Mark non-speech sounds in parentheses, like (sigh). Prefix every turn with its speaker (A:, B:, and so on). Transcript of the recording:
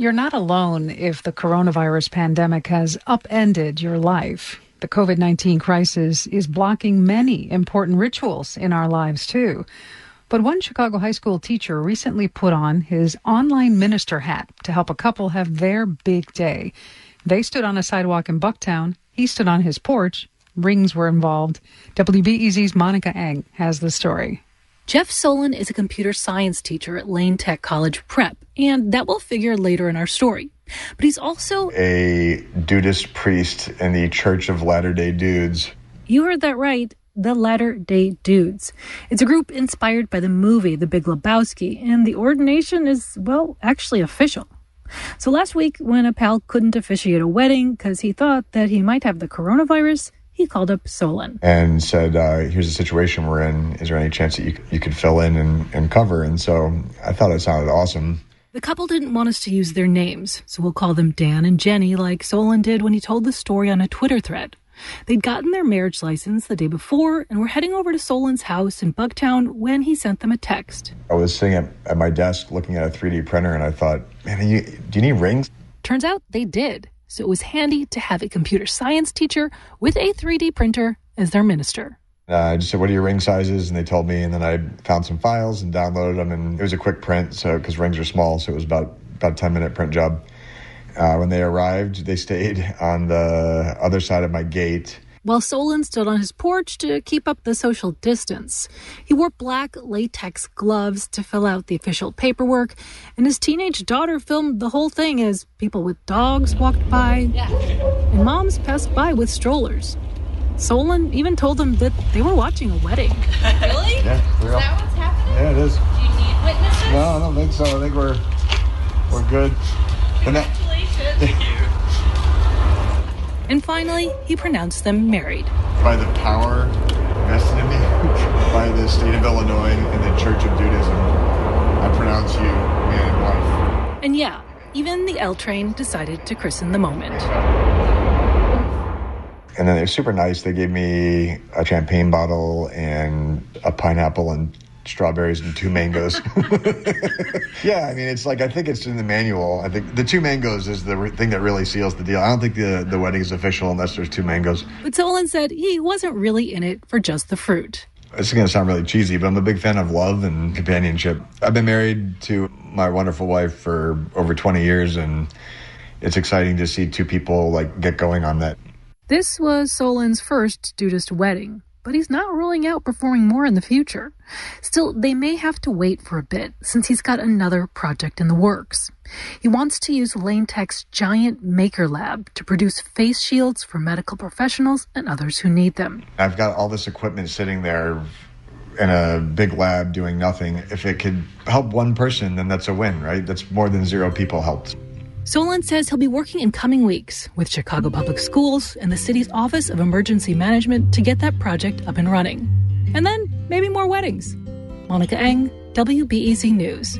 A: You're not alone if the coronavirus pandemic has upended your life. The COVID 19 crisis is blocking many important rituals in our lives, too. But one Chicago high school teacher recently put on his online minister hat to help a couple have their big day. They stood on a sidewalk in Bucktown. He stood on his porch. Rings were involved. WBEZ's Monica Eng has the story.
B: Jeff Solin is a computer science teacher at Lane Tech College Prep, and that will figure later in our story. But he's also
C: a Dudeist priest in the Church of Latter day Dudes.
B: You heard that right. The Latter day Dudes. It's a group inspired by the movie The Big Lebowski, and the ordination is, well, actually official. So last week, when a pal couldn't officiate a wedding because he thought that he might have the coronavirus, he called up Solin
C: and said, uh, "Here's the situation we're in. Is there any chance that you you could fill in and, and cover?" And so I thought it sounded awesome.
B: The couple didn't want us to use their names, so we'll call them Dan and Jenny, like Solin did when he told the story on a Twitter thread. They'd gotten their marriage license the day before and were heading over to Solin's house in Bucktown when he sent them a text.
C: I was sitting at, at my desk looking at a 3D printer and I thought, man, you, do you need rings?
B: Turns out they did so it was handy to have a computer science teacher with a 3D printer as their minister.
C: Uh, I just said, "What are your ring sizes?" And they told me, and then I found some files and downloaded them. And it was a quick print, so because rings are small, so it was about about a ten minute print job. Uh, when they arrived, they stayed on the other side of my gate
B: while Solin stood on his porch to keep up the social distance. He wore black latex gloves to fill out the official paperwork, and his teenage daughter filmed the whole thing as people with dogs walked by and moms passed by with strollers. Solin even told them that they were watching a wedding. (laughs)
D: really?
C: Yeah.
D: Is that what's happening?
C: Yeah, it is.
D: Do you need witnesses?
C: No, I don't think so. I think we're we're good.
D: Congratulations. (laughs)
B: And finally, he pronounced them married.
C: By the power vested in me (laughs) by the state of Illinois and the Church of Dudeism, I pronounce you man and wife.
B: And yeah, even the L train decided to christen the moment.
C: And then they were super nice. They gave me a champagne bottle and a pineapple and strawberries and two mangoes. (laughs) (laughs) yeah, I mean, it's like I think it's in the manual. I think the two mangoes is the thing that really seals the deal. I don't think the the wedding is official unless there's two mangoes.
B: But Solin said he wasn't really in it for just the fruit.
C: It's going to sound really cheesy, but I'm a big fan of love and companionship. I've been married to my wonderful wife for over 20 years, and it's exciting to see two people like get going on that.
B: This was Solin's first Dudeist wedding but he's not ruling out performing more in the future. Still, they may have to wait for a bit since he's got another project in the works. He wants to use Lane Tech's giant Maker Lab to produce face shields for medical professionals and others who need them.
C: I've got all this equipment sitting there in a big lab doing nothing. If it could help one person, then that's a win, right? That's more than zero people helped.
B: Solin says he'll be working in coming weeks with Chicago Public Schools and the city's Office of Emergency Management to get that project up and running. And then maybe more weddings. Monica Eng, WBEZ News.